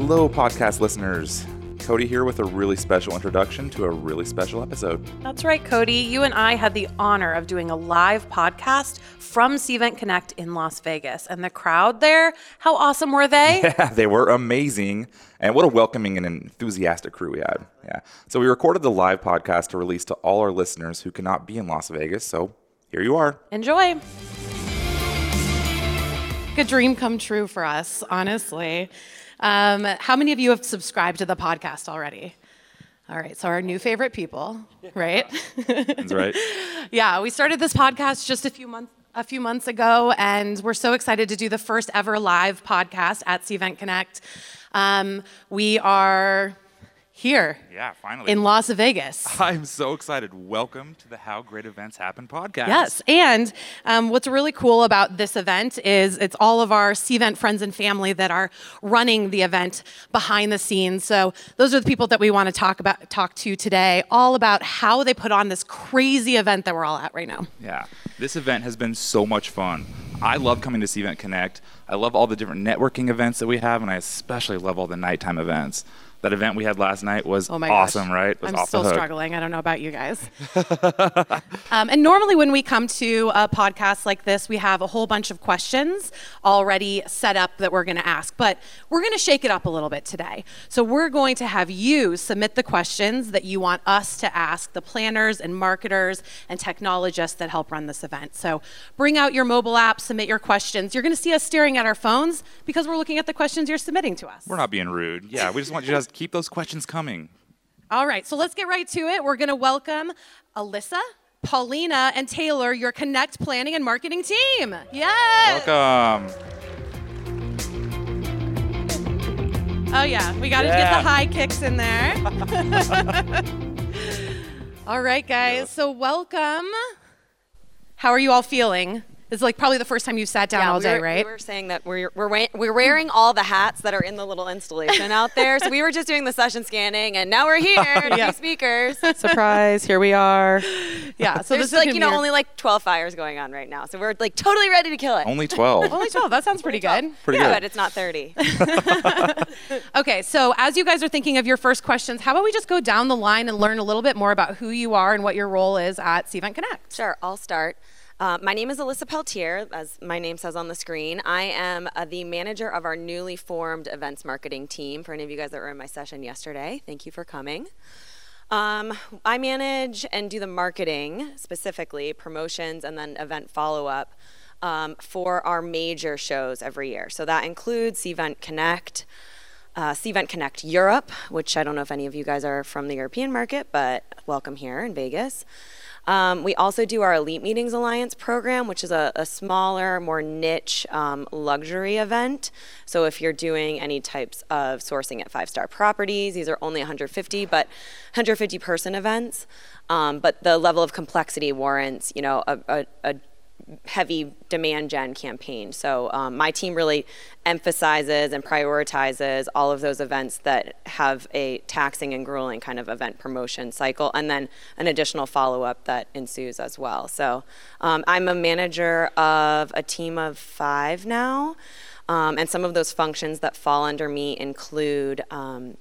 Hello, podcast listeners. Cody here with a really special introduction to a really special episode. That's right, Cody. You and I had the honor of doing a live podcast from Cvent Connect in Las Vegas. And the crowd there, how awesome were they? Yeah, they were amazing. And what a welcoming and enthusiastic crew we had. Yeah. So we recorded the live podcast to release to all our listeners who cannot be in Las Vegas. So here you are. Enjoy. a dream come true for us, honestly. Um, how many of you have subscribed to the podcast already? All right, so our new favorite people, right? That's right. yeah, we started this podcast just a few months a few months ago, and we're so excited to do the first ever live podcast at Cvent Connect. Um, we are here. Yeah, finally. In Las Vegas. I'm so excited. Welcome to the How Great Events Happen podcast. Yes. And um, what's really cool about this event is it's all of our Cvent friends and family that are running the event behind the scenes. So those are the people that we want to talk about talk to today, all about how they put on this crazy event that we're all at right now. Yeah. This event has been so much fun. I love coming to Cvent Connect. I love all the different networking events that we have, and I especially love all the nighttime events that event we had last night was oh awesome, gosh. right? I'm still struggling. I don't know about you guys. um, and normally, when we come to a podcast like this, we have a whole bunch of questions already set up that we're going to ask. But we're going to shake it up a little bit today. So we're going to have you submit the questions that you want us to ask the planners and marketers and technologists that help run this event. So bring out your mobile app, submit your questions. You're going to see us staring at our phones because we're looking at the questions you're submitting to us. We're not being rude. Yeah, we just want you to keep those questions coming. All right, so let's get right to it. We're going to welcome Alyssa, Paulina, and Taylor, your Connect Planning and Marketing team. Yes. Welcome. Oh, yeah, we got to yeah. get the high kicks in there. all right, guys, so welcome. How are you all feeling? It's like probably the first time you've sat down yeah, all we day, were, right? We were saying that we're, we're, we're wearing all the hats that are in the little installation out there. So we were just doing the session scanning, and now we're here, yeah. speakers. Surprise, here we are. Yeah, so there's like, you know, only like 12 fires going on right now. So we're like totally ready to kill it. Only 12. only 12. That sounds pretty good. Pretty yeah, good. but it's not 30. okay, so as you guys are thinking of your first questions, how about we just go down the line and learn a little bit more about who you are and what your role is at Cvent Connect? Sure, I'll start. Uh, my name is Alyssa Peltier, as my name says on the screen. I am uh, the manager of our newly formed events marketing team. For any of you guys that were in my session yesterday, thank you for coming. Um, I manage and do the marketing, specifically promotions and then event follow up um, for our major shows every year. So that includes Cvent Connect. Uh, Cvent Connect Europe, which I don't know if any of you guys are from the European market, but welcome here in Vegas. Um, we also do our Elite Meetings Alliance program, which is a, a smaller, more niche um, luxury event. So if you're doing any types of sourcing at five star properties, these are only 150, but 150 person events. Um, but the level of complexity warrants, you know, a, a, a heavy demand gen campaign. So um, my team really emphasizes and prioritizes all of those events that have a taxing and grueling kind of event promotion cycle, and then an additional follow up that ensues as well. So um, I'm a manager of a team of five now. Um, and some of those functions that fall under me include um,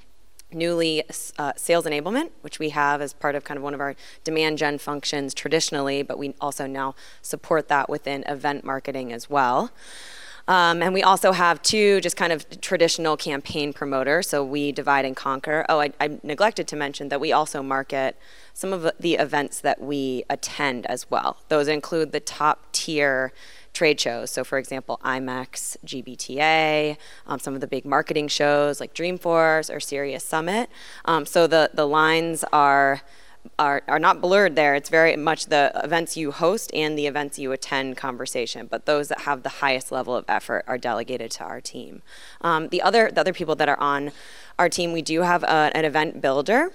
newly uh, sales enablement, which we have as part of kind of one of our demand gen functions traditionally, but we also now support that within event marketing as well. Um, and we also have two just kind of traditional campaign promoters. So we divide and conquer. Oh, I, I neglected to mention that we also market some of the events that we attend as well. Those include the top tier trade shows. So, for example, IMEX, GBTA, um, some of the big marketing shows like Dreamforce or Sirius Summit. Um, so the the lines are. Are, are not blurred there. It's very much the events you host and the events you attend conversation. But those that have the highest level of effort are delegated to our team. Um, the other the other people that are on our team, we do have a, an event builder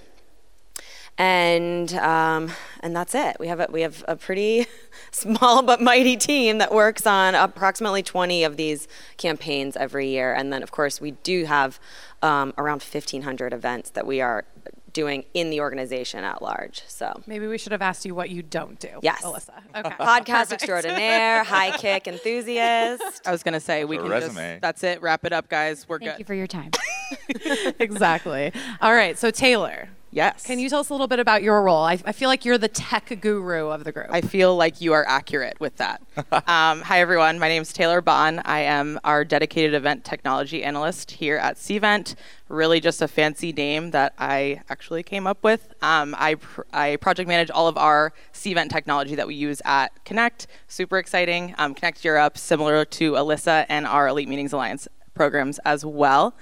and um, and that's it. We have a, we have a pretty small but mighty team that works on approximately 20 of these campaigns every year, and then of course we do have um, around 1,500 events that we are doing in the organization at large. So maybe we should have asked you what you don't do. Yes, Alyssa. Okay. Podcast extraordinaire, high kick enthusiast. I was gonna say we can resume. just that's it. Wrap it up, guys. We're Thank good. Thank you for your time. exactly. All right. So Taylor. Yes. Can you tell us a little bit about your role? I, I feel like you're the tech guru of the group. I feel like you are accurate with that. um, hi, everyone. My name is Taylor Bond. I am our dedicated event technology analyst here at Cvent. Really, just a fancy name that I actually came up with. Um, I, pr- I project manage all of our Cvent technology that we use at Connect. Super exciting. Um, Connect Europe, similar to Alyssa and our Elite Meetings Alliance programs as well.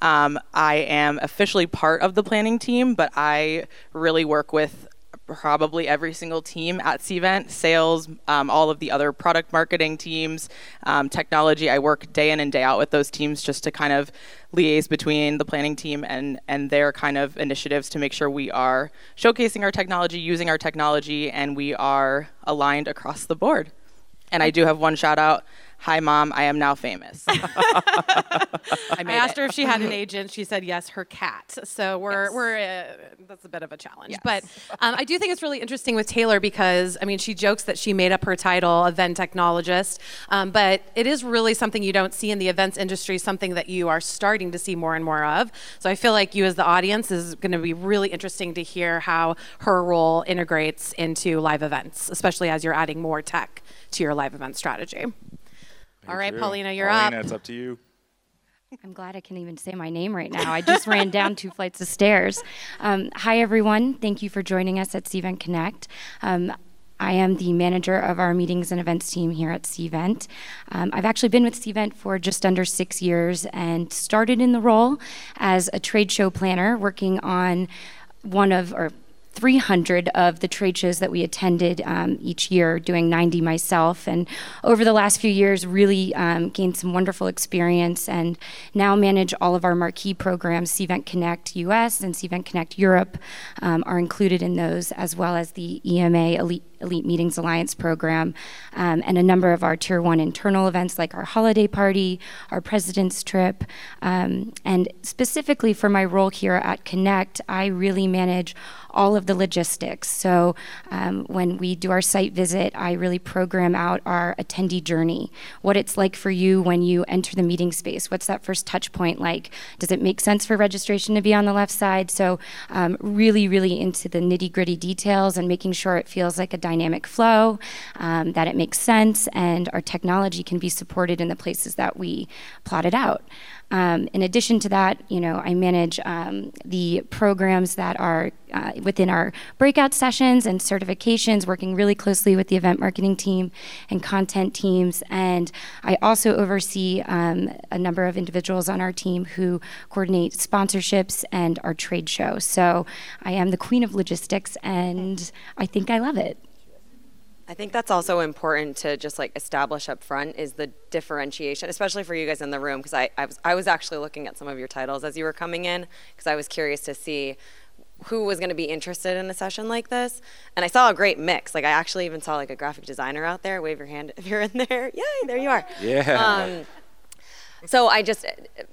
Um, I am officially part of the planning team, but I really work with probably every single team at Cvent, sales, um, all of the other product marketing teams, um, technology. I work day in and day out with those teams just to kind of liaise between the planning team and and their kind of initiatives to make sure we are showcasing our technology, using our technology, and we are aligned across the board. And I do have one shout out hi mom i am now famous I, asked her if she had an agent. She said yes, her cat. So we're Yes. we're uh, that's a bit of a challenge. Yes. But um, I do think it's really interesting with Taylor because I mean she jokes that she made up her title event technologist, um, but it is really something you don't see in the events industry. Something that you are starting to see more and more of. So I feel like you as the audience is going to be really interesting to hear how her role integrates into live events, especially as you're adding more tech to your live event strategy. All right, True. Paulina, you're Paulina, up. it's up to you. I'm glad I can even say my name right now. I just ran down two flights of stairs. Um, hi, everyone. Thank you for joining us at Cvent Connect. Um, I am the manager of our meetings and events team here at Cvent. Um, I've actually been with Cvent for just under six years and started in the role as a trade show planner, working on one of, or 300 of the trade shows that we attended um, each year, doing 90 myself. And over the last few years, really um, gained some wonderful experience and now manage all of our marquee programs. Cvent Connect US and Cvent Connect Europe um, are included in those, as well as the EMA Elite. Elite Meetings Alliance program, um, and a number of our Tier 1 internal events like our holiday party, our President's Trip. Um, and specifically for my role here at Connect, I really manage all of the logistics. So um, when we do our site visit, I really program out our attendee journey, what it's like for you when you enter the meeting space. What's that first touch point like? Does it make sense for registration to be on the left side? So um, really, really into the nitty gritty details and making sure it feels like a dynamic flow, um, that it makes sense, and our technology can be supported in the places that we plotted out. Um, in addition to that, you know, I manage um, the programs that are uh, within our breakout sessions and certifications, working really closely with the event marketing team and content teams. And I also oversee um, a number of individuals on our team who coordinate sponsorships and our trade show. So I am the queen of logistics, and I think I love it. I think that's also important to just like establish up front is the differentiation, especially for you guys in the room, because I, I, was, I was actually looking at some of your titles as you were coming in, because I was curious to see who was going to be interested in a session like this. And I saw a great mix. Like I actually even saw like a graphic designer out there. Wave your hand if you're in there. Yay, there you are. Yeah. Um, so I just,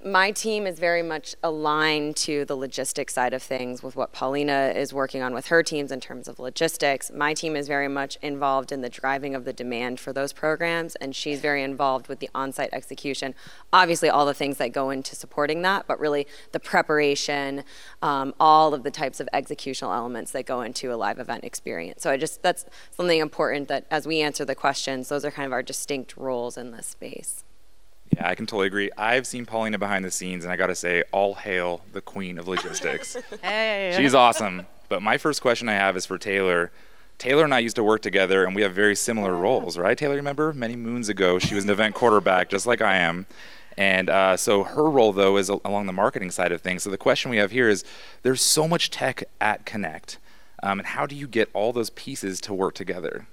my team is very much aligned to the logistics side of things with what Paulina is working on with her teams in terms of logistics. My team is very much involved in the driving of the demand for those programs, and she's very involved with the on-site execution. Obviously, all the things that go into supporting that, but really the preparation, um, all of the types of executional elements that go into a live event experience. So I just, that's something important that as we answer the questions, those are kind of our distinct roles in this space. Yeah, I can totally agree. I've seen Paulina behind the scenes, and I got to say, all hail the queen of logistics. Hey. She's awesome. But my first question I have is for Taylor. Taylor and I used to work together, and we have very similar roles, right? Taylor, remember many moons ago, she was an event quarterback, just like I am. And uh, so her role, though, is along the marketing side of things. So the question we have here is there's so much tech at Connect. Um, and how do you get all those pieces to work together?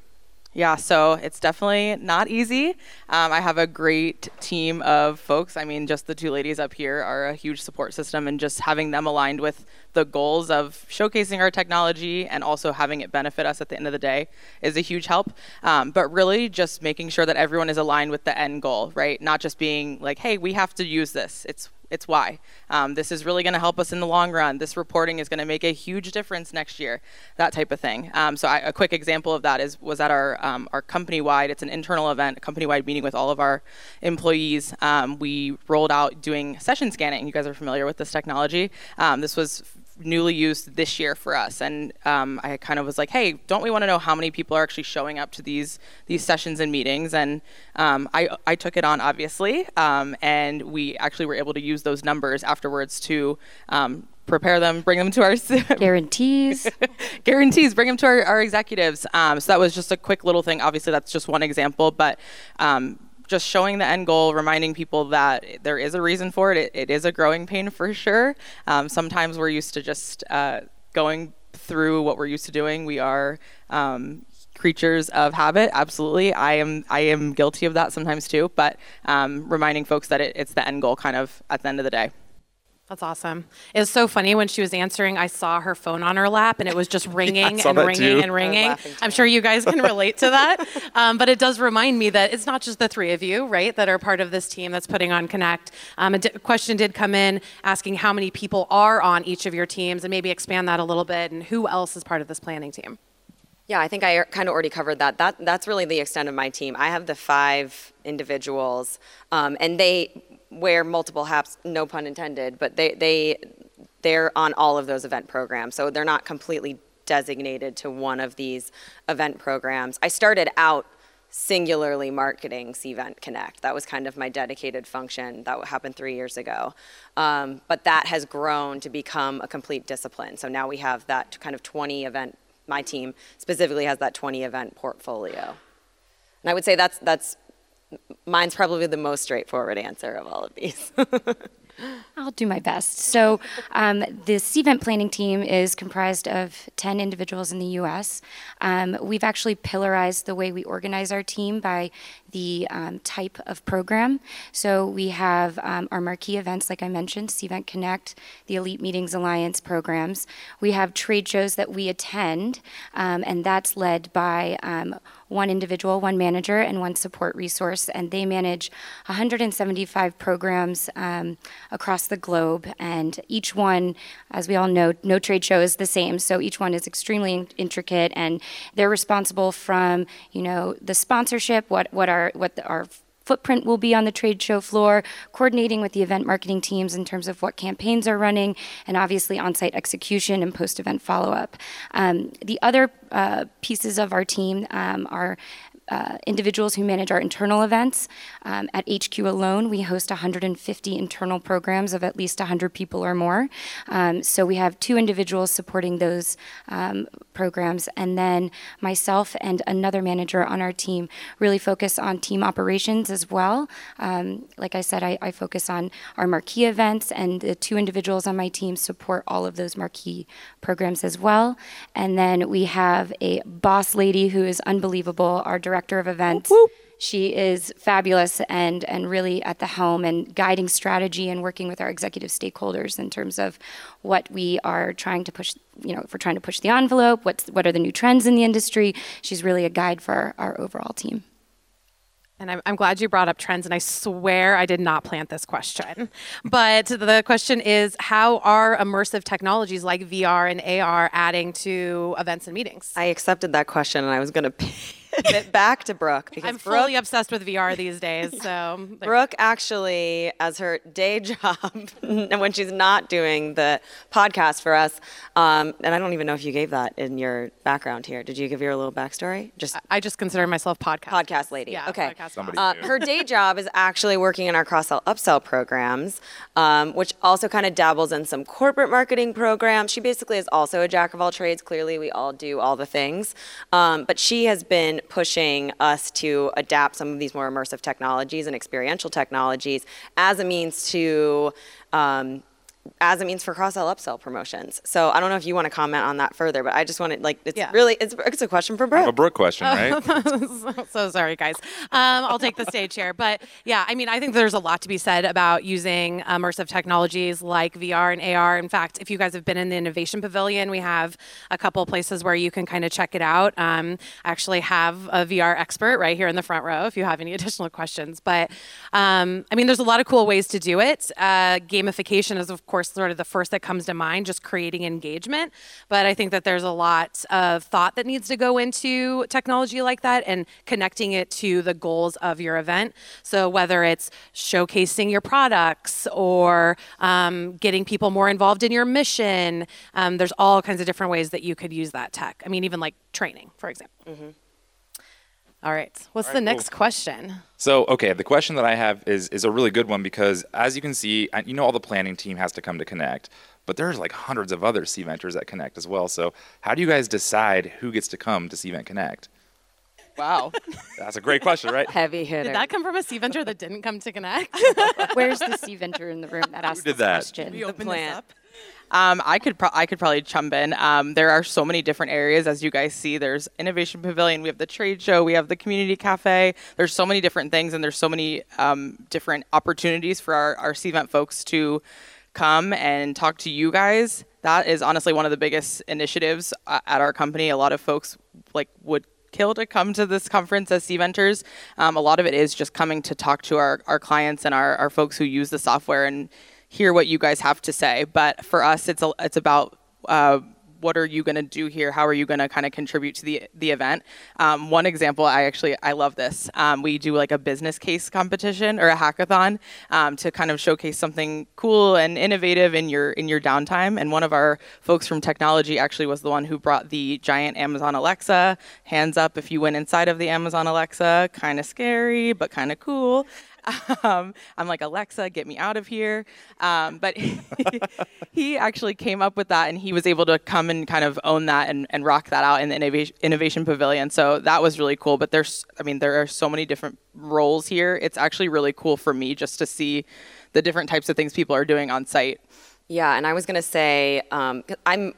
Yeah, so it's definitely not easy. Um, I have a great team of folks. I mean, just the two ladies up here are a huge support system, and just having them aligned with the goals of showcasing our technology and also having it benefit us at the end of the day is a huge help. Um, but really, just making sure that everyone is aligned with the end goal, right? Not just being like, hey, we have to use this. It's It's why. Um, this is really going to help us in the long run. This reporting is going to make a huge difference next year. That type of thing. Um, so I, a quick example of that is was at our um, our company wide. It's an internal event, a company wide meeting with all of our employees. Um, we rolled out doing session scanning. You guys are familiar with this technology. Um, this was newly used this year for us. And um, I kind of was like, hey, don't we want to know how many people are actually showing up to these these sessions and meetings? And um, I I took it on obviously, um, and we actually were able to use those numbers afterwards to. Um, prepare them, bring them to our guarantees. guarantees, bring them to our, our executives. Um, so that was just a quick little thing. Obviously, that's just one example, but um, just showing the end goal, reminding people that there is a reason for it. It, it is a growing pain for sure. Um, sometimes we're used to just uh, going through what we're used to doing. We are um, creatures of habit. Absolutely, I am. I am guilty of that sometimes too. But um, reminding folks that it, it's the end goal, kind of at the end of the day. That's awesome. It was so funny when she was answering. I saw her phone on her lap, and it was just ringing and ringing too. and ringing. I'm sure you guys can relate to that. Um, but it does remind me that it's not just the three of you, right, that are part of this team that's putting on Connect. Um, a question did come in asking how many people are on each of your teams, and maybe expand that a little bit, and who else is part of this planning team. Yeah, I think I kind of already covered that. That that's really the extent of my team. I have the five individuals, um, and they wear multiple hats, no pun intended, but they, they, they're on all of those event programs. So they're not completely designated to one of these event programs. I started out singularly marketing Cvent Connect. That was kind of my dedicated function. That happened three years ago. Um, but that has grown to become a complete discipline. So now we have that kind of 20 event, my team specifically has that 20 event portfolio. And I would say that's, that's mine's probably the most straightforward answer of all of these. I'll do my best. So, um, the Cvent planning team is comprised of 10 individuals in the US. Um, we've actually pillarized the way we organize our team by the um, type of program. So, we have um, our marquee events, like I mentioned, Cvent Connect, the Elite Meetings Alliance programs. We have trade shows that we attend, um, and that's led by um, one individual, one manager, and one support resource, and they manage 175 programs um, across the globe. And each one, as we all know, no trade show is the same, so each one is extremely intricate, and they're responsible from you know the sponsorship, what what our what the, our footprint will be on the trade show floor, coordinating with the event marketing teams in terms of what campaigns are running, and obviously on site execution and post event follow up. Um, the other uh, pieces of our team um, are uh, individuals who manage our internal events. Um, at HQ alone, we host 150 internal programs of at least 100 people or more. Um, so we have two individuals supporting those um, programs, and then myself and another manager on our team really focus on team operations as well. Um, like I said, I, I focus on our marquee events, and the two individuals on my team support all of those marquee programs as well. And then we have a boss lady who is unbelievable, our director director of events. Whoop, whoop. She is fabulous and and really at the helm and guiding strategy and working with our executive stakeholders in terms of what we are trying to push. You know, if we're trying to push the envelope, what's what are the new trends in the industry? She's really a guide for our, our overall team. And I'm, I'm, glad you brought up trends, and I swear I did not plant this question. But the question is how are immersive technologies like VR and AR adding to events and meetings? I accepted that question, and I was going to back to Brooke because I'm Brooke, fully obsessed with VR these days. So Brooke actually, as her day job, and when she's not doing the podcast for us, um, and I don't even know if you gave that in your background here. Did you give your little backstory? Just I just consider myself podcast podcast lady. Yeah, okay. Podcast uh, her day job is actually working in our cross sell upsell programs, um, which also kind of dabbles in some corporate marketing programs. She basically is also a jack of all trades. Clearly, we all do all the things, um, but she has been pushing us to adapt some of these more immersive technologies and experiential technologies as a means to um, as a means for cross-sell upsell promotions. So I don't know if you want to comment on that further, but I just wanted like it's yeah. really it's, it's a question for Brooke. A Brooke question, right? so, so, sorry, guys. Um, I'll take the stage here, but yeah, I mean, I think there's a lot to be said about using immersive technologies like VR and AR. In fact, if you guys have been in the Innovation Pavilion, we have a couple places where you can kind of check it out. Um, I actually have a VR expert right here in the front row if you have any additional questions. But um, I mean, there's a lot of cool ways to do it. Uh, gamification is, of course, sort of the first that comes to mind, just creating engagement. But I think that there's a lot of thought that needs to go into technology like that and connecting it to the goals of your event. So whether it's showcasing your products or um, getting people more involved in your mission, um, there's all kinds of different ways that you could use that tech. I mean, even like training, for example. Mm-hmm. All right. What's All right, the next cool. question? So, okay, the question that I have is is a really good one because as you can see, you know all the planning team has to come to connect, but there's like hundreds of other Cventers that connect as well. So, how do you guys decide who gets to come to Cvent Connect? Wow. That's a great question, right? Heavy hitter. Did that come from a Cventer that didn't come to connect? Where's the Cventer in the room that asked Who did that? question? We open this up. Um, I could pro- I could probably chump in. Um, there are so many different areas, as you guys see. There's Innovation Pavilion, we have the trade show, we have the community cafe. There's so many different things, and there's so many um, different opportunities for our our Cvent folks to come and talk to you guys. That is honestly one of the biggest initiatives uh, at our company. A lot of folks like would kill to come to this conference as Cventers. Um, a lot of it is just coming to talk to our, our clients and our, our folks who use the software and hear what you guys have to say. But for us, it's a, it's about uh, what are you going to do here? How are you going to kind of contribute to the the event? Um, one example, I actually I love this. Um, we do like a business case competition or a hackathon um, to kind of showcase something cool and innovative in your in your downtime. And one of our folks from technology actually was the one who brought the giant Amazon Alexa. Hands up if you went inside of the Amazon Alexa. Kind of scary, but kind of cool. Um, I'm like, Alexa, get me out of here. Um, but he, actually came up with that and he was able to come and kind of own that and, and rock that out in the innovation, innovation pavilion. So that was really cool. But there's, I mean, there are so many different roles here. It's actually really cool for me just to see the different types of things people are doing on site. Yeah, and I was going to say, um, I'm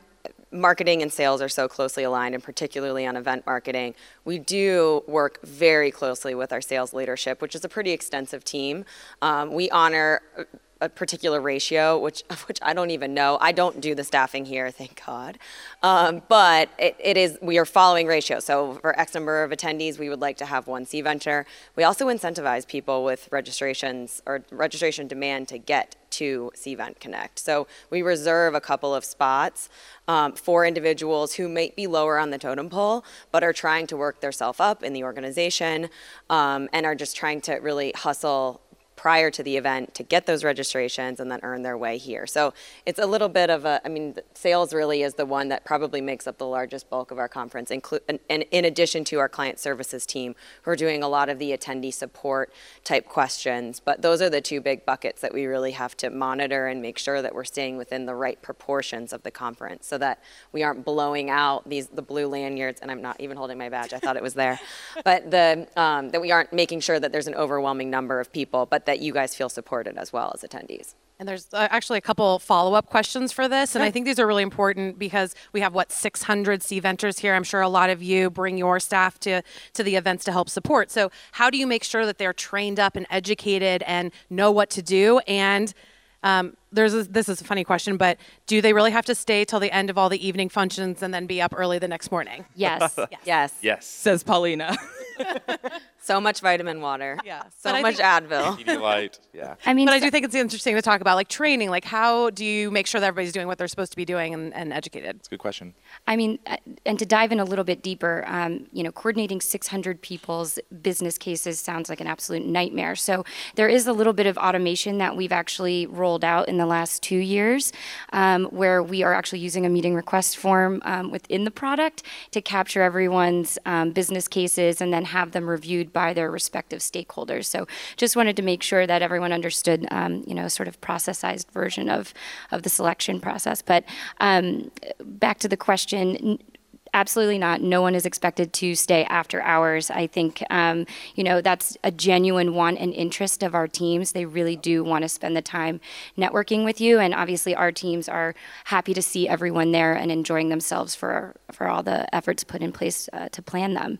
marketing and sales are so closely aligned, and particularly on event marketing, we do work very closely with our sales leadership, which is a pretty extensive team. Um, we honor a particular ratio, which which I don't even know. I don't do the staffing here, thank God. Um, but it, it is we are following ratio. So for X number of attendees, we would like to have one Cventer. We also incentivize people with registrations or registration demand to get to Cvent Connect. So we reserve a couple of spots um, for individuals who might be lower on the totem pole, but are trying to work themselves up in the organization um, and are just trying to really hustle prior to the event to get those registrations and then earn their way here. So it's a little bit of a, I mean, sales really is the one that probably makes up the largest bulk of our conference, inclu- and, in addition to our client services team, who are doing a lot of the attendee support type questions. But those are the two big buckets that we really have to monitor and make sure that we're staying within the right proportions of the conference so that we aren't blowing out these the blue lanyards. And I'm not even holding my badge. I thought it was there, but the um, that we aren't making sure that there's an overwhelming number of people, but that you guys feel supported as well as attendees. And there's uh, actually a couple follow-up questions for this, and I think these are really important because we have what 600 Cventers here. I'm sure a lot of you bring your staff to to the events to help support. So how do you make sure that they're trained up and educated and know what to do? And um, there's a, this is a funny question, but do they really have to stay till the end of all the evening functions and then be up early the next morning? Yes. yes. Yes. Yes. Says Paulina. so much vitamin water. Yeah. So much think, Advil. light. Yeah. I mean, but I do think it's interesting to talk about like training. Like, how do you make sure that everybody's doing what they're supposed to be doing and, and educated? It's a good question. I mean, uh, and to dive in a little bit deeper, um, you know, coordinating 600 people's business cases sounds like an absolute nightmare. So there is a little bit of automation that we've actually rolled out in the last two years, um, where we are actually using a meeting request form um, within the product to capture everyone's um, business cases and then have them reviewed by their respective stakeholders. So just wanted to make sure that everyone understood, um, you know, sort of processized version of, of the selection process. But um, back to the question, absolutely not. No one is expected to stay after hours. I think, um, you know, that's a genuine want and interest of our teams. They really do want to spend the time networking with you. And obviously, our teams are happy to see everyone there and enjoying themselves for, for all the efforts put in place uh, to plan them.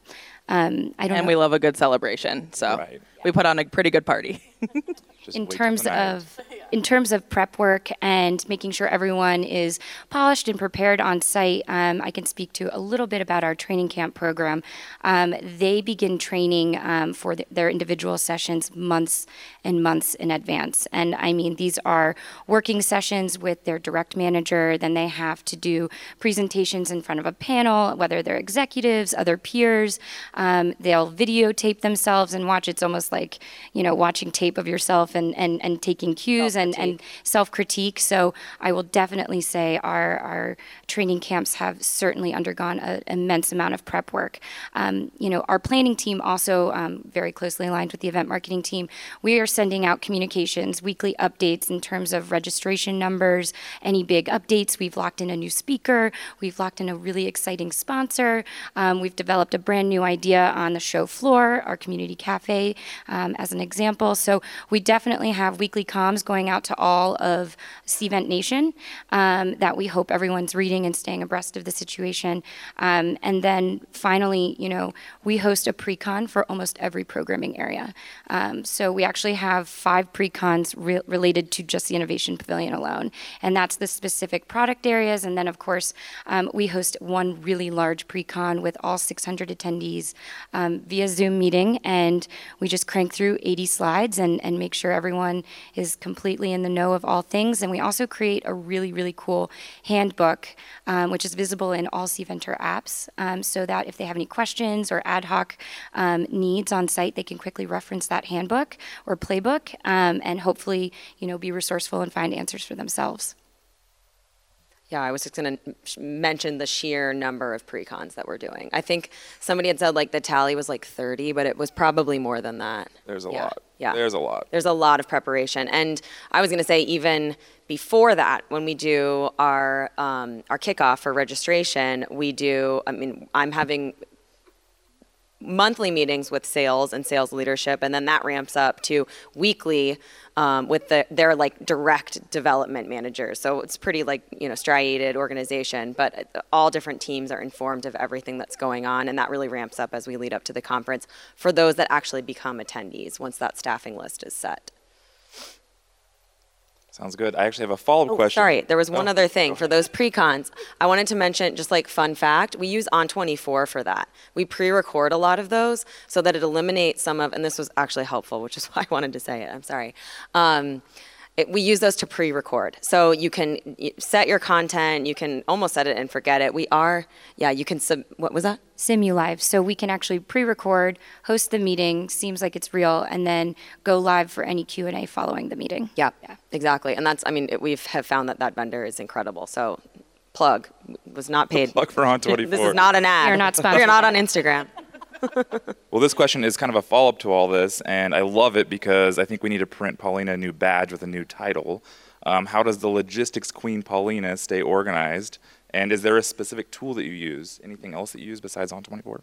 Um, I don't and know. we love a good celebration. So right. we put on a pretty good party. in terms of in terms of prep work and making sure everyone is polished and prepared on site, um, I can speak to a little bit about our training camp program. Um, they begin training um, for the, their individual sessions months and months in advance. And I mean, these are working sessions with their direct manager. Then they have to do presentations in front of a panel, whether they're executives, other peers. Um, they'll videotape themselves and watch. It's almost like, you know, watching tape of yourself and, and, and taking cues and, and self critique. So I will definitely say our, our training camps have certainly undergone an immense amount of prep work. Um, you know, our planning team also um, very closely aligned with the event marketing team. We are sending out communications, weekly updates in terms of registration numbers, any big updates. We've locked in a new speaker. We've locked in a really exciting sponsor. Um, we've developed a brand new idea on the show floor, our community cafe, um, as an example. So we definitely have weekly comms going out to all of Cvent Nation um, that we hope everyone's reading and staying abreast of the situation. Um, and then finally, you know, we host a pre-con for almost every programming area. Um, so we actually have five pre-cons re- related to just the Innovation Pavilion alone. And that's the specific product areas. And then, of course, um, we host one really large pre-con with all 600 attendees um, via Zoom meeting. And we just crank through 80 slides and, and make sure everyone is completely in the know of all things. And we also create a really, really cool handbook, um, which is visible in all Cventer apps, um, so that if they have any questions or ad hoc um, needs on site, they can quickly reference that handbook or playbook um, and hopefully, you know, be resourceful and find answers for themselves. Yeah, I was just going to mention the sheer number of pre-cons that we're doing. I think somebody had said like the tally was like 30, but it was probably more than that. There's a yeah. lot. Yeah. There's a lot. There's a lot of preparation. And I was going to say even before that, when we do our um, our kickoff for registration, we do. I mean, I'm having monthly meetings with sales and sales leadership, and then that ramps up to weekly um, with the, their like direct development managers. So it's pretty like you know striated organization, but all different teams are informed of everything that's going on, and that really ramps up as we lead up to the conference for those that actually become attendees once that staffing list is set. Sounds good. I actually have a follow up oh, question. Sorry, there was one oh, other thing for those pre-cons. I wanted to mention, just like fun fact, we use On24 for that. We pre-record a lot of those so that it eliminates some of, and this was actually helpful, which is why I wanted to say it. I'm sorry. Um, it, we use those to pre-record. So you can set your content, you can almost set it and forget it. We are, yeah, you can, sub, what was that? Simu Live. So we can actually pre-record, host the meeting, seems like it's real, and then go live for any Q&A following the meeting. Yeah, yeah. exactly. And that's, I mean, we have have found that that vendor is incredible. So plug was not paid. plug for On24. this is not an ad. You're not sponsored. You're not on Instagram. well, this question is kind of a follow up to all this, and I love it because I think we need to print Paulina a new badge with a new title. Um, how does the logistics queen Paulina stay organized? And is there a specific tool that you use? Anything else that you use besides On24?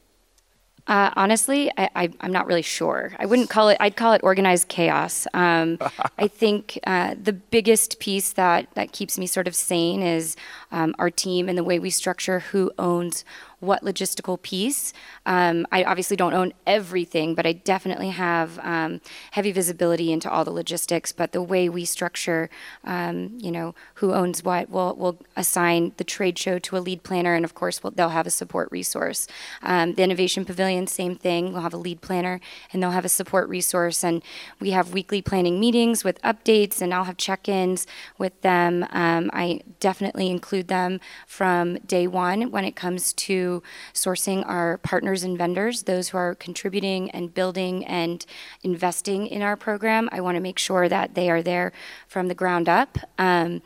Uh, honestly, I, am not really sure. I wouldn't call it. I'd call it organized chaos. Um, I think uh, the biggest piece that that keeps me sort of sane is um, our team and the way we structure who owns what logistical piece. Um, I obviously don't own everything, but I definitely have um, heavy visibility into all the logistics. But the way we structure, um, you know, who owns what, we'll, we'll assign the trade show to a lead planner, and of course, we'll, they'll have a support resource. Um, the Innovation Pavilion, same thing. We'll have a lead planner, and they'll have a support resource. And we have weekly planning meetings with updates, and I'll have check-ins with them. Um, I definitely include them from day one when it comes to sourcing our partners and vendors, those who are contributing and building and investing in our program. I want to make sure that they are there from the ground up. Um,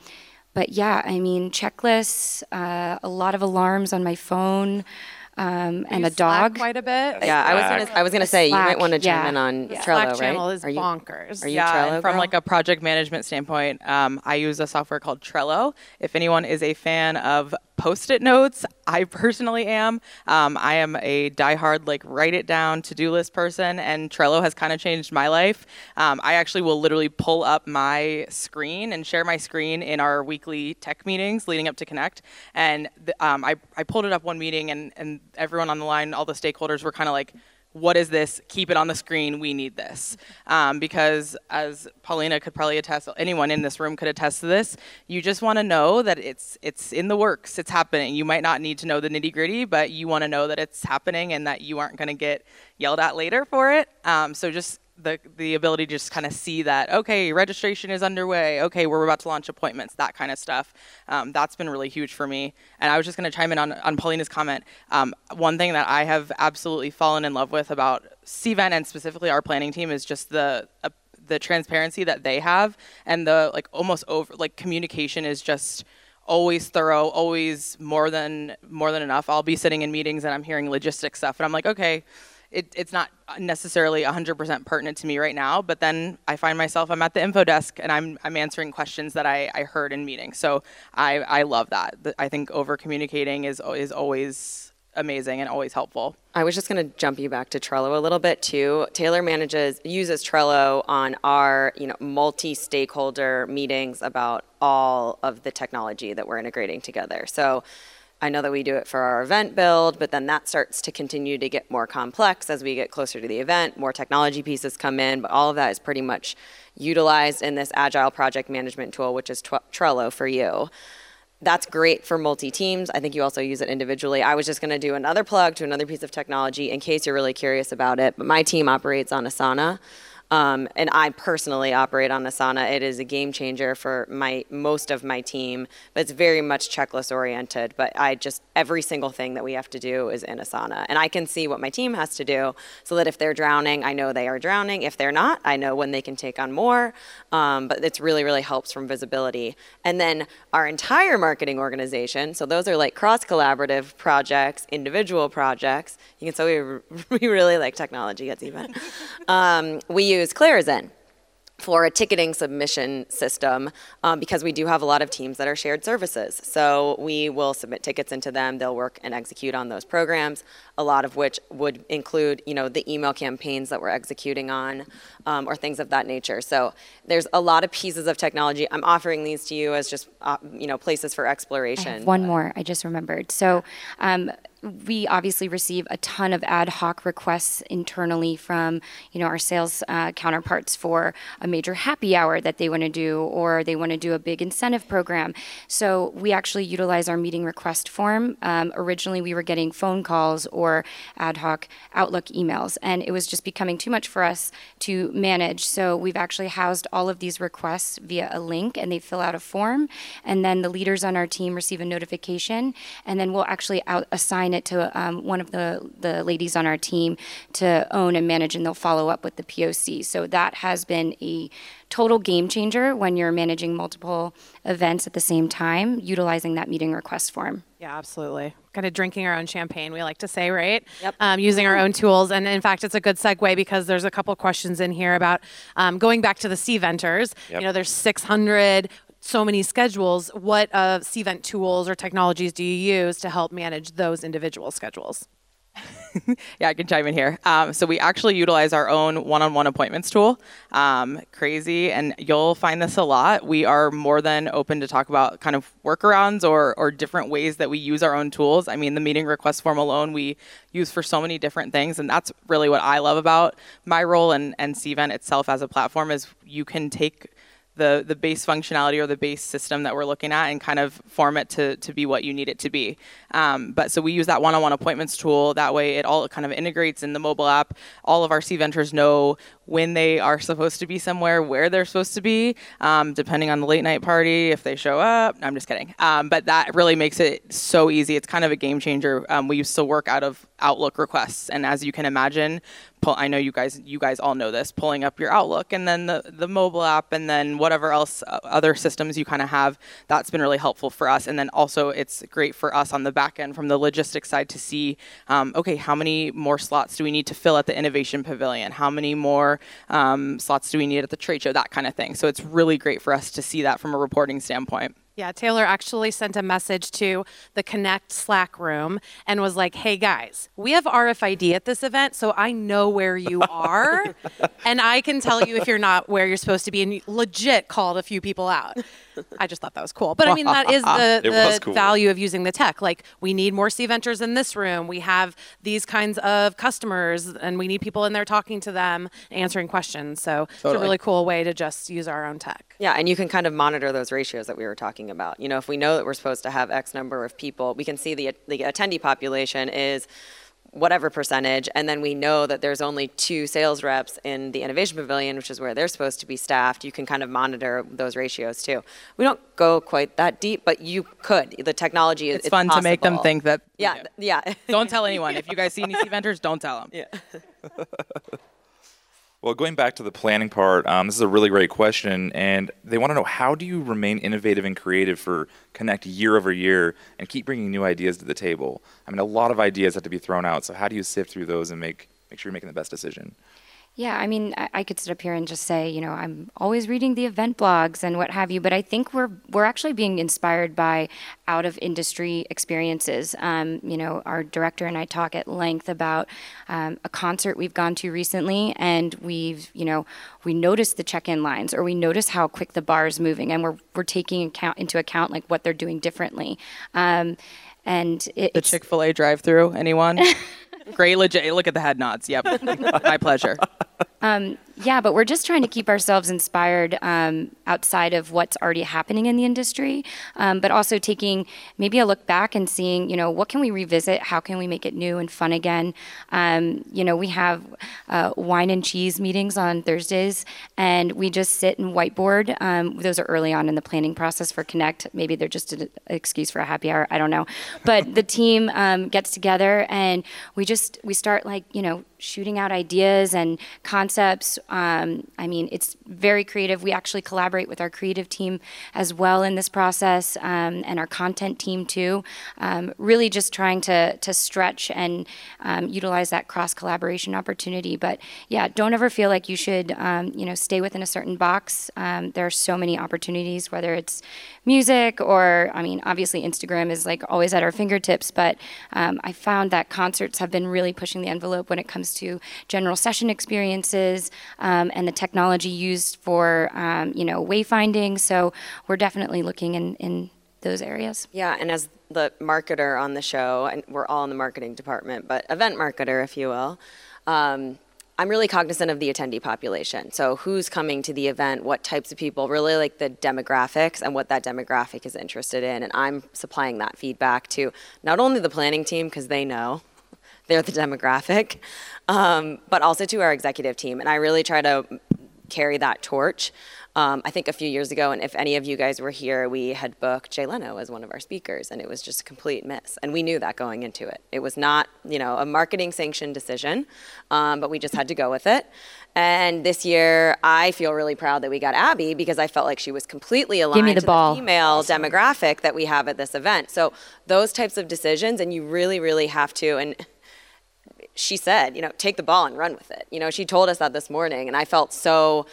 but yeah, I mean, checklists, uh, a lot of alarms on my phone um, and a dog. quite a bit. Yeah, I was gonna, I was gonna say you might want to chime yeah. in on yeah. Trello, Slack right? channel is are you, bonkers. Are you yeah, Trello? from like a project management standpoint, um, I use a software called Trello. If anyone is a fan of post-it notes. I personally am. Um, I am a diehard like write it down to-do list person, and Trello has kind of changed my life. Um, I actually will literally pull up my screen and share my screen in our weekly tech meetings leading up to Connect. And um, I I pulled it up one meeting, and and everyone on the line, all the stakeholders were kind of like what is this? Keep it on the screen. We need this. Um, because as Paulina could probably attest, anyone in this room could attest to this, you just want to know that it's, it's in the works, it's happening. You might not need to know the nitty gritty, but you want to know that it's happening and that you aren't going to get yelled at later for it. Um, so just the the ability to just kind of see that okay registration is underway okay we're about to launch appointments that kind of stuff. Um, that's been really huge for me. And i was just going to chime in on, on paulina's comment. Um, one thing that i have absolutely fallen in love with about cvent and specifically our planning team is just the uh, the transparency that they have and the like almost over like communication is just always thorough always more than more than enough. I'll be sitting in meetings and i'm hearing logistics stuff and i'm like okay it, it's not necessarily 100% pertinent to me right now, but then I find myself, I'm at the info desk and I'm, I'm answering questions that I, I heard in meetings. So I, I love that. I think over communicating is, is always amazing and always helpful. I was just going to jump you back to Trello a little bit too. Taylor manages uses Trello on our, you know, multi-stakeholder meetings about all of the technology that we're integrating together. So I know that we do it for our event build, but then that starts to continue to get more complex as we get closer to the event. More technology pieces come in, but all of that is pretty much utilized in this agile project management tool, which is Trello for you. That's great for multi teams. I think you also use it individually. I was just going to do another plug to another piece of technology in case you're really curious about it. But my team operates on Asana. Um, and I personally operate on Asana. It is a game changer for my most of my team, but it's very much checklist oriented. But I just every single thing that we have to do is in Asana, and I can see what my team has to do, so that if they're drowning, I know they are drowning. If they're not, I know when they can take on more. Um, but it's really really helps from visibility. And then our entire marketing organization. So those are like cross collaborative projects, individual projects. You can say we, we really like technology at Cvent. Um, we use use Clarizen for a ticketing submission system um, because we do have a lot of teams that are shared services. So we will submit tickets into them. They'll work and execute on those programs, a lot of which would include, you know, the email campaigns that we're executing on um, or things of that nature. So there's a lot of pieces of technology. I'm offering these to you as just, uh, you know, places for exploration. one more, I just remembered. So um, we obviously receive a ton of ad hoc requests internally from you know our sales uh, counterparts for a major happy hour that they want to do or they want to do a big incentive program so we actually utilize our meeting request form um, originally we were getting phone calls or ad hoc outlook emails and it was just becoming too much for us to manage so we've actually housed all of these requests via a link and they fill out a form and then the leaders on our team receive a notification and then we'll actually out assign it to um, one of the, the ladies on our team to own and manage, and they'll follow up with the POC. So that has been a total game changer when you're managing multiple events at the same time, utilizing that meeting request form. Yeah, absolutely. Kind of drinking our own champagne, we like to say, right? Yep. Um, using our own tools. And in fact, it's a good segue because there's a couple questions in here about um, going back to the Cventers. Yep. You know, there's 600 so many schedules, what uh, Cvent tools or technologies do you use to help manage those individual schedules? yeah, I can chime in here. Um, so we actually utilize our own one-on-one appointments tool. Um, crazy, and you'll find this a lot. We are more than open to talk about kind of workarounds or or different ways that we use our own tools. I mean, the meeting request form alone we use for so many different things, and that's really what I love about my role and and Cvent itself as a platform is you can take the, the base functionality or the base system that we're looking at and kind of form it to, to be what you need it to be. Um, but so we use that one-on-one appointments tool. That way it all kind of integrates in the mobile app. All of our Cventers know when they are supposed to be somewhere, where they're supposed to be, um, depending on the late night party, if they show up. No, I'm just kidding. Um, but that really makes it so easy. It's kind of a game changer. Um, we used to work out of Outlook requests, and as you can imagine, pull, I know you guys you guys all know this, pulling up your Outlook and then the, the mobile app and then whatever else uh, other systems you kind of have, that's been really helpful for us. And then also it's great for us on the back end from the logistics side to see, um, okay, how many more slots do we need to fill at the innovation pavilion? How many more um, slots do we need at the trade show? That kind of thing. So it's really great for us to see that from a reporting standpoint. Yeah, Taylor actually sent a message to the Connect Slack room and was like, hey guys, we have RFID at this event, so I know where you oh, are. and I can tell you if you're not where you're supposed to be. And legit called a few people out. I just thought that was cool. But I mean, that is the, the cool. value of using the tech. Like, we need more Cventers in this room. We have these kinds of customers, and we need people in there talking to them, answering questions. So totally. it's a really cool way to just use our own tech. Yeah, and you can kind of monitor those ratios that we were talking about. You know, if we know that we're supposed to have X number of people, we can see the the attendee population is whatever percentage, and then we know that there's only two sales reps in the innovation pavilion, which is where they're supposed to be staffed. You can kind of monitor those ratios too. We don't go quite that deep, but you could. The technology is it's, it's fun possible. to make them think that. Yeah, yeah. don't tell anyone. If you guys see any Cventers, don't tell them. Yeah. Well, going back to the planning part, um, this is a really great question, and they want to know how do you remain innovative and creative for Connect year over year and keep bringing new ideas to the table? I mean, a lot of ideas have to be thrown out, so how do you sift through those and make make sure you're making the best decision? Yeah, I mean, I, could sit up here and just say, you know, I'm always reading the event blogs and what have you, but I think we're we're actually being inspired by out of industry experiences. Um, you know, our director and I talk at length about um, a concert we've gone to recently, and we've, you know, we notice the check-in lines or we notice how quick the bar is moving, and we're we're taking account into account like what they're doing differently. Um, and it, the Chick Fil A drive-through, anyone? Great, legit. Look at the head nods. Yep, my pleasure. Um, yeah, but we're just trying to keep ourselves inspired um, outside of what's already happening in the industry, um, but also taking maybe a look back and seeing, you know, what can we revisit? How can we make it new and fun again? Um, you know, we have uh, wine and cheese meetings on Thursdays, and we just sit and whiteboard. Um, those are early on in the planning process for Connect. Maybe they're just an excuse for a happy hour. I don't know, but the team um, gets together and we just we start like you know shooting out ideas and concepts. Um, I mean, it's very creative. We actually collaborate with our creative team as well in this process um, and our content team too. Um, really just trying to, to stretch and um, utilize that cross collaboration opportunity. But yeah, don't ever feel like you should, um, you know, stay within a certain box. Um, there are so many opportunities, whether it's music or, I mean, obviously Instagram is like always at our fingertips, but I found that concerts have been really pushing the envelope when it comes to general session experiences um, and the technology used for um, you know wayfinding. So we're definitely looking in, in those areas. Yeah, and as the marketer on the show, and we're all in the marketing department, but event marketer, if you will. Um, I'm really cognizant of the attendee population. So, who's coming to the event, what types of people, really like the demographics and what that demographic is interested in. And I'm supplying that feedback to not only the planning team, because they know, they're the demographic, um, but also to our executive team. And I really try to carry that torch. Um, I think a few years ago, and if any of you guys were here, we had booked Jay Leno as one of our speakers, and it was just a complete miss. And we knew that going into it. It was not, you know, a marketing sanctioned decision, um, but we just had to go with it. And this year, I feel really proud that we got Abby because I felt like she was completely aligned the to ball. the female awesome. demographic that we have at this event. So those types of decisions, and you really, really have to, and she said, you know, take the ball and run with it. You know, she told us that this morning, and I felt so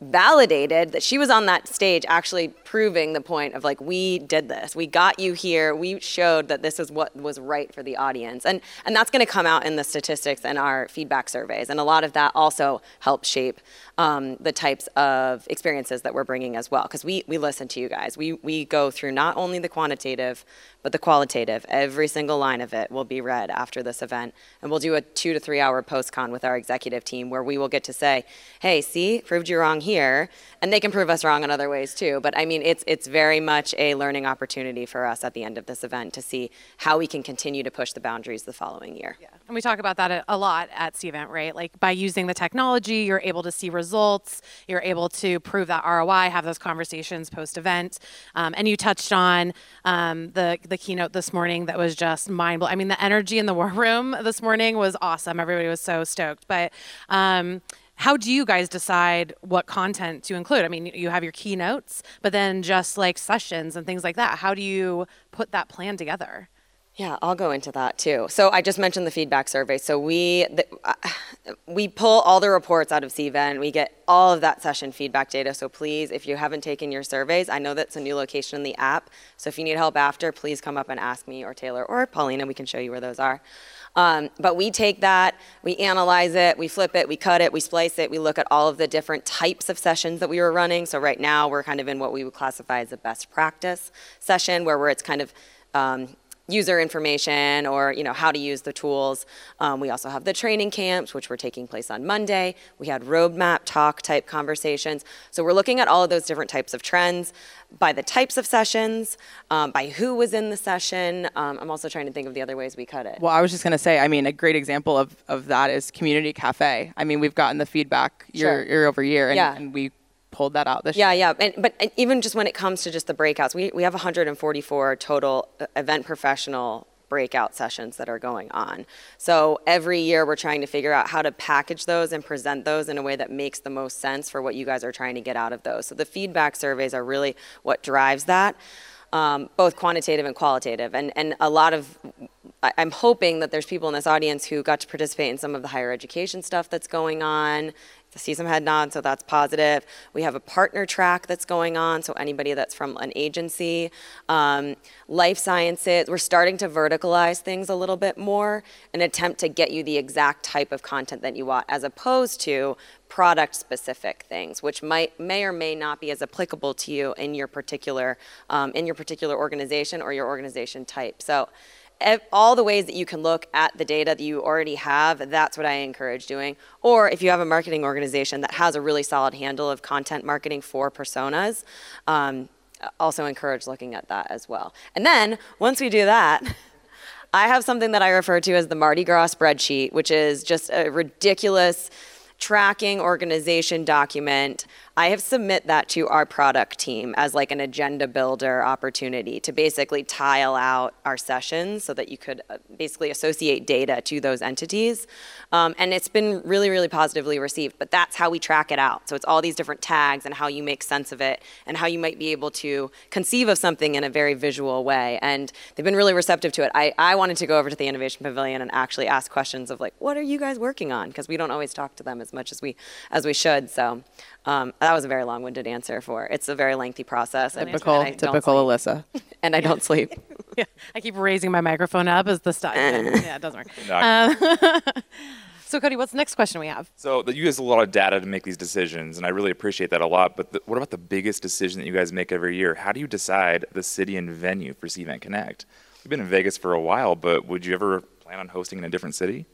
validated that she was on that stage actually proving the point of like we did this. We got you here. We showed that this is what was right for the audience. And and that's going to come out in the statistics and our feedback surveys. And a lot of that also helps shape um, the types of experiences that we're bringing as well. Because we we listen to you guys. We we go through not only the quantitative but the qualitative. Every single line of it will be read after this event. And we'll do a two to three hour post con with our executive team where we will get to say hey see proved you wrong here and they can prove us wrong in other ways too. But i mean it's it's very much a learning opportunity for us at the end of this event to see how we can continue to push the boundaries the following year. Yeah. And we talk about that a lot at Cvent, right? Like by using the technology you're able to see results you're able to prove that roi have those conversations post event um, and you touched on um, the the keynote this morning that was just mind blowing i mean the energy in the war room this morning was awesome. Everybody was so stoked. But um, how do you guys decide what content to include? I mean, you have your keynotes, but then just like sessions and things like that. How do you put that plan together? Yeah, I'll go into that too. So I just mentioned the feedback survey. So we the, uh, we pull all the reports out of Cvent. We get all of that session feedback data. So please, if you haven't taken your surveys, I know that's a new location in the app. So if you need help after, please come up and ask me or Taylor or Paulina. We can show you where those are. Um, but we take that, we analyze it, we flip it, we cut it, we splice it, we look at all of the different types of sessions that we were running. So right now we're kind of in what we would classify as a best practice session, where, it's kind of um, user information or you know how to use the tools. Um, we also have the training camps, which were taking place on Monday. We had roadmap talk type conversations. So we're looking at all of those different types of trends by the types of sessions, um, by who was in the session. Um, I'm also trying to think of the other ways we cut it. Well, I was just going to say, I mean, a great example of, of that is Community Cafe. I mean, we've gotten the feedback year, sure. year over year, and, yeah. and we pulled that out this yeah, year. Yeah, yeah. But even just when it comes to just the breakouts, we, we have 144 total uh, event professional breakout sessions that are going on. So every year we're trying to figure out how to package those and present those in a way that makes the most sense for what you guys are trying to get out of those. So the feedback surveys are really what drives that. Um, both quantitative and qualitative. And, and a lot of, I, I'm hoping that there's people in this audience who got to participate in some of the higher education stuff that's going on I see some head nods, so that's positive. We have a partner track that's going on, so anybody that's from an agency. Um, life sciences, we're starting to verticalize things a little bit more and attempt to get you the exact type of content that you want, as opposed to product specific things, which might may or may not be as applicable to you in your particular um, in your particular organization or your organization type. So all the ways that you can look at the data that you already have, that's what I encourage doing. Or if you have a marketing organization that has a really solid handle of content marketing for personas, um, also encourage looking at that as well. And then once we do that, I have something that I refer to as the Mardi Gras spreadsheet, which is just a ridiculous tracking organization document I have submit that to our product team as like an agenda builder opportunity to basically tile out our sessions so that you could uh, basically associate data to those entities. Um, and it's been really, really positively received, but that's how we track it out. So it's all these different tags and how you make sense of it and how you might be able to conceive of something in a very visual way. And they've been really receptive to it. I, I wanted to go over to the Innovation Pavilion and actually ask questions of like, what are you guys working on? Because we don't always talk to them as much as we as we should. So um, that was a very long-winded answer for. It's a very lengthy process. Typical, and typical Alyssa. And I don't sleep. yeah, I keep raising my microphone up as the stuff. yeah, it doesn't work. Um, so, Cody, what's the next question we have? So, you use a lot of data to make these decisions, and I really appreciate that a lot. But the, what about the biggest decision that you guys make every year? How do you decide the city and venue for Cvent Connect? We've been in Vegas for a while, but would you ever plan on hosting in a different city?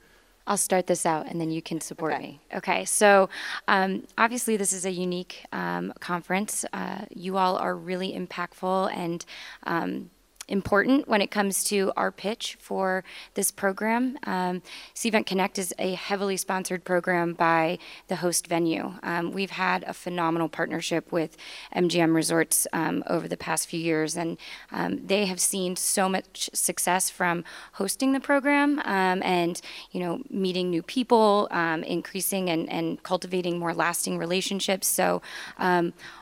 I'll start this out and then you can support okay. me. Okay, so um, obviously, this is a unique um, conference. Uh, you all are really impactful and um, important when it comes to our pitch for this program. Um, Cvent Connect is a heavily sponsored program by the host venue. Um, we've had a phenomenal partnership with MGM Resorts um, over the past few years, and um, they have seen so much success from hosting the program um, and you know meeting new people, um, increasing and, and cultivating more lasting relationships. So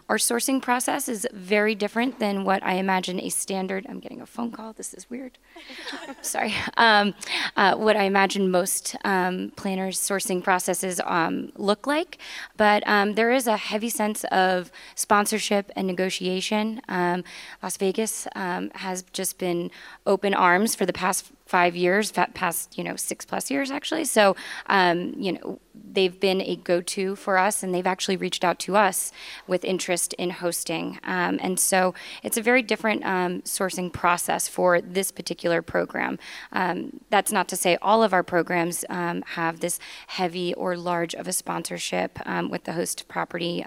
our sourcing process is very different than what I imagine a standard. I'm getting a phone call. This is weird. Sorry. Um, uh, what I imagine most um, planners' sourcing processes um, look like, but um, there is a heavy sense of sponsorship and negotiation. Um, Las Vegas um, has just been open arms for the past five years, past you know six plus years actually. So um, you know they've been a go-to for us, and they've actually reached out to us with interest in hosting. Um, and so it's a very different um, sourcing process for this particular program. Um, that's not to say all of our programs um, have this heavy or large of a sponsorship um, with the host property.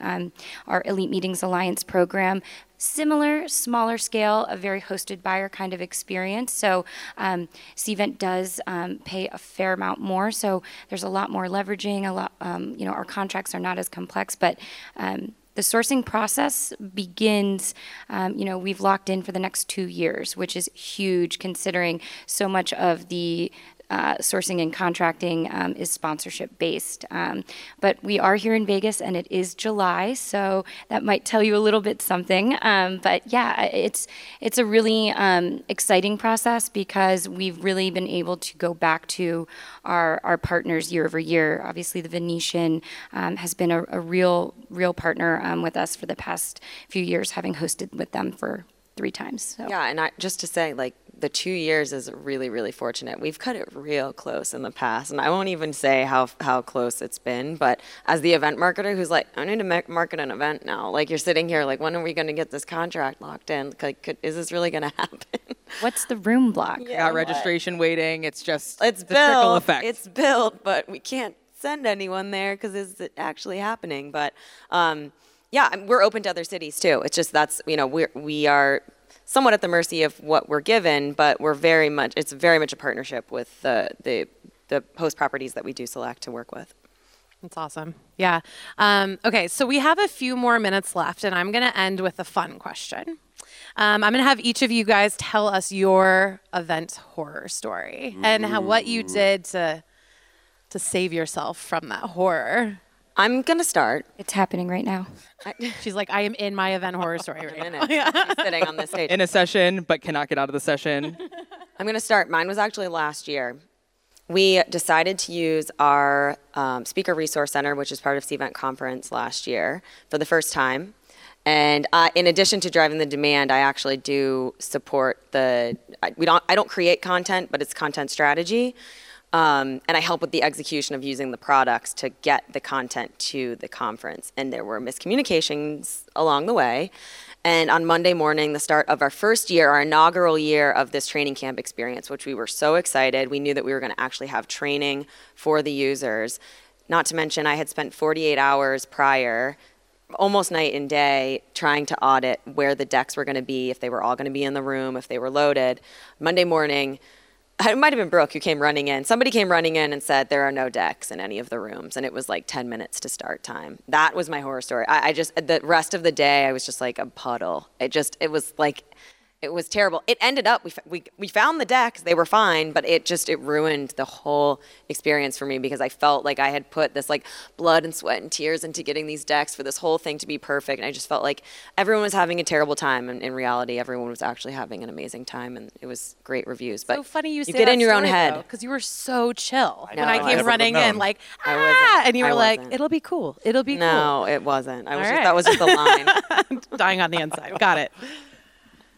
our Elite Meetings Alliance program similar, smaller scale, a very hosted buyer kind of experience. So um, Cvent does um, pay a fair amount more. So there's a lot more leveraging. A lot, um, you know, our contracts are not as complex, but um, the sourcing process begins, um, you know, we've locked in for the next two years, which is huge considering so much of the uh, sourcing and contracting um, is sponsorship based. Um, but we are here in Vegas and it is July, so that might tell you a little bit something. Um, but yeah, it's it's a really um, exciting process because we've really been able to go back to our our partners year over year. Obviously, the Venetian um, has been a, a, real real partner um, with us for the past few years, having hosted with them for three times. So. Yeah, and I, just to say, like the two years is really, really fortunate. We've cut it real close in the past, and I won't even say how how close it's been. But as the event marketer, who's like, I need to market an event now. Like you're sitting here, like, when are we going to get this contract locked in? Like, could, is this really going to happen? What's the room block? Yeah, yeah registration waiting. It's just it's built. It's built, but we can't send anyone there because is it actually happening? But um, yeah, we're open to other cities too. It's just that's you know we we are somewhat at the mercy of what we're given, but we're very much it's very much a partnership with the the the host properties that we do select to work with. That's awesome. Yeah. Um, okay, so we have a few more minutes left, and I'm going to end with a fun question. Um, I'm going to have each of you guys tell us your event horror story and how, what you did to to save yourself from that horror. I'm gonna start. It's happening right now. She's like, I am in my event horror story right now. Yeah. sitting on this stage. In a session, but cannot get out of the session. I'm gonna start. Mine was actually last year. We decided to use our um, Speaker Resource Center, which is part of Cvent Conference last year, for the first time. And uh, in addition to driving the demand, I actually do support the. I, we don't. I don't create content, but it's content strategy. Um, and I help with the execution of using the products to get the content to the conference. And there were miscommunications along the way. And on Monday morning, the start of our first year, our inaugural year of this training camp experience, which we were so excited, we knew that we were going to actually have training for the users. Not to mention, I had spent 48 hours prior almost night and day trying to audit where the decks were going to be, if they were all going to be in the room, if they were loaded. Monday morning, it might have been Brooke who came running in. Somebody came running in and said there are no decks in any of the rooms, and it was like 10 minutes to start time. That was my horror story. I, I just the rest of the day I was just like a puddle. It just it was like it was terrible. It ended up we, we we found the decks; they were fine, but it just it ruined the whole experience for me because I felt like I had put this like blood and sweat and tears into getting these decks for this whole thing to be perfect, and I just felt like everyone was having a terrible time, and in reality, everyone was actually having an amazing time, and it was great reviews. But so funny you, you get in your own head because you were so chill I when I came running in, like ah, and you were like, "It'll be cool. It'll be no, cool." No, it wasn't. I was just, that was just the line. Dying on the inside. Got it.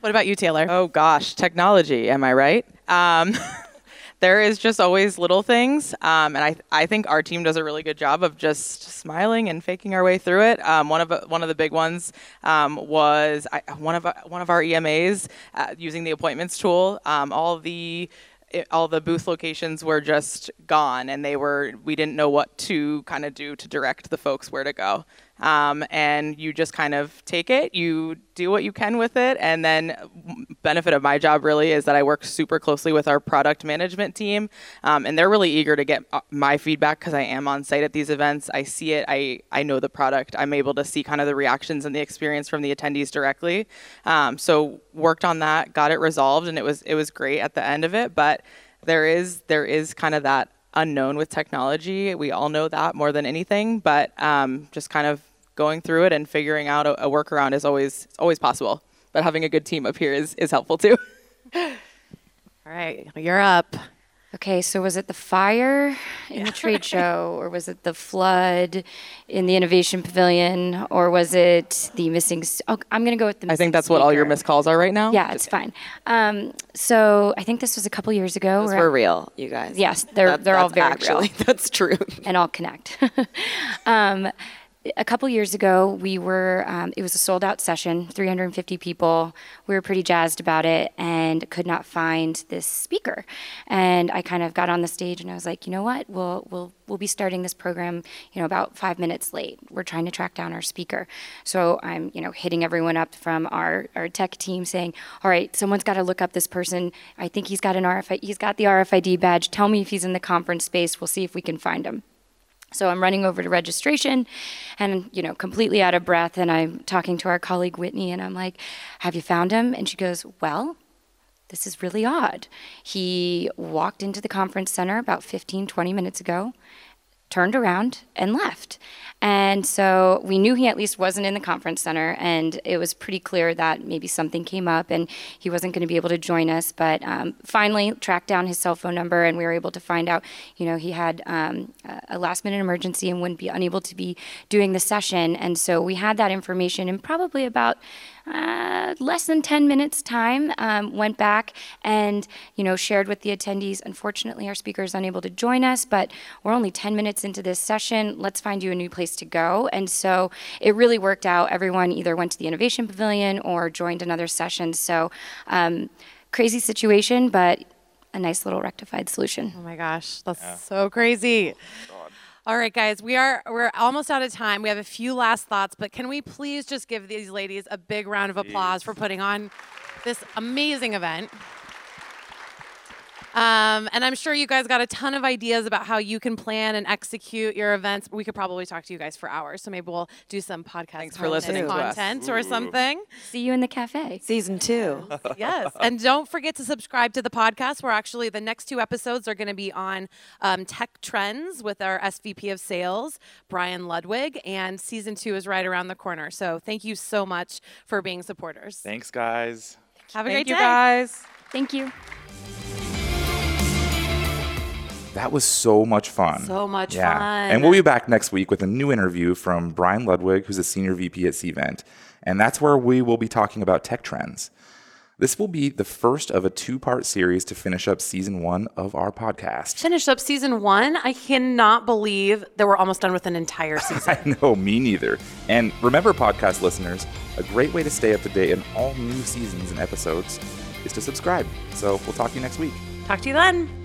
What about you, Taylor? Oh gosh, technology. Am I right? Um, there is just always little things, um, and I I think our team does a really good job of just smiling and faking our way through it. Um, one of one of the big ones um, was I, one of one of our EMAs uh, using the appointments tool. Um, all the it, all the booth locations were just gone and they were we didn't know what to kind of do to direct the folks where to go um, and you just kind of take it you do what you can with it. And then benefit of my job really is that i work super closely with our product management team um, and they're really eager to get uh, my feedback because i am on site at these events. I see it i, I know the product. I'm able to see kind of the reactions and the experience from the attendees directly. Um, so worked on that got it resolved and it was it was great at the end of it. But there is there is kind of that unknown with technology. We all know that more than anything, but um, just kind of going through it and figuring out a, a workaround is always always possible. But having a good team up here is is helpful too. all right, you're up. Okay, so was it the fire in yeah. the trade show, or was it the flood in the innovation pavilion, or was it the missing? St- oh, I'm going to go with the. I think that's speaker. what all your missed calls are right now. Yeah, it's fine. Um, so I think this was a couple years ago. Those were real, you guys. Yes, they're that, they're all very actually, real. That's true. and all connect. um, a couple years ago, we were, um, it was a sold out session, 350 people. We were pretty jazzed about it and could not find this speaker. And I kind of got on the stage and I was like, you know what? We'll, we'll, we'll be starting this program, you know, about five minutes late. We're trying to track down our speaker. So I'm, you know, hitting everyone up from our, our tech team saying, all right, someone's got to look up this person. I think he's got an RFID, he's got the RFID badge. Tell me if he's in the conference space. We'll see if we can find him. So I'm running over to registration and, you know, completely out of breath. And I'm talking to our colleague Whitney and I'm like, Have you found him? And she goes, Well, this is really odd. He walked into the conference center about 15, 20 minutes ago, turned around, and left. And so we knew he at least wasn't in the conference center, and it was pretty clear that maybe something came up and he wasn't going to be able to join us. But um, finally, tracked down his cell phone number, and we were able to find out, you know, he had um, a last minute emergency and wouldn't be unable to be doing the session. And so we had that information in probably about uh, less than 10 minutes time um, went back and you know shared with the attendees. Unfortunately our speaker is unable to join us but we're only 10 minutes into this session. Let's find you a new place to go. And so it really worked out. Everyone either went to the innovation pavilion or joined another session. So um, crazy situation but a nice little rectified solution. Oh my gosh that's yeah. so crazy all right, guys, we are we're almost out of time. We have a few last thoughts, but can we please just give these ladies a big round of applause for putting on this amazing event? Um, and I'm sure you guys got a ton of ideas about how you can plan and execute your events. We could probably talk to you guys for hours, so maybe we'll do some podcast Thanks for listening content or something. See you in the cafe. Season two. yes, and don't forget to subscribe to the podcast. Where actually the next two episodes are going to be on um, tech trends with our SVP of Sales, Brian Ludwig, and season two is right around the corner. So thank you so much for being supporters. Thanks, guys. Have a Thank great you day, guys. Thank you. That was so much fun. So much yeah. fun. And we'll be back next week with a new interview from Brian Ludwig, who's a senior VP at Cvent. And that's where we will be talking about tech trends. This will be the first of a two part series to finish up season one of our podcast. Finish up season one? I cannot believe that we're almost done with an entire season. I know, me neither. And remember, podcast listeners, a great way to stay up to date in all new seasons and episodes is to subscribe. So we'll talk to you next week. Talk to you then.